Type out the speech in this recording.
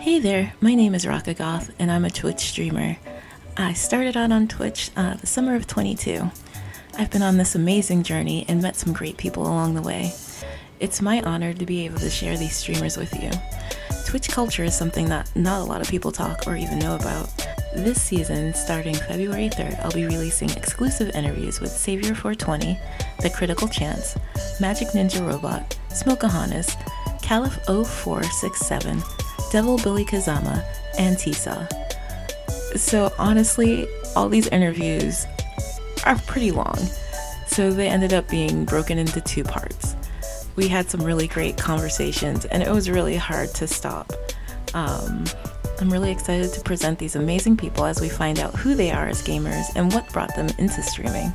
Hey there, my name is Raka RockAGoth, and I'm a Twitch streamer. I started out on Twitch uh, the summer of 22. I've been on this amazing journey and met some great people along the way. It's my honor to be able to share these streamers with you. Twitch culture is something that not a lot of people talk or even know about. This season, starting February 3rd, I'll be releasing exclusive interviews with Savior420, The Critical Chance, Magic Ninja Robot, Smokeahonis, Caliph 0467, Devil Billy Kazama, and Tisa. So honestly, all these interviews are pretty long, so they ended up being broken into two parts. We had some really great conversations, and it was really hard to stop. Um, I'm really excited to present these amazing people as we find out who they are as gamers and what brought them into streaming.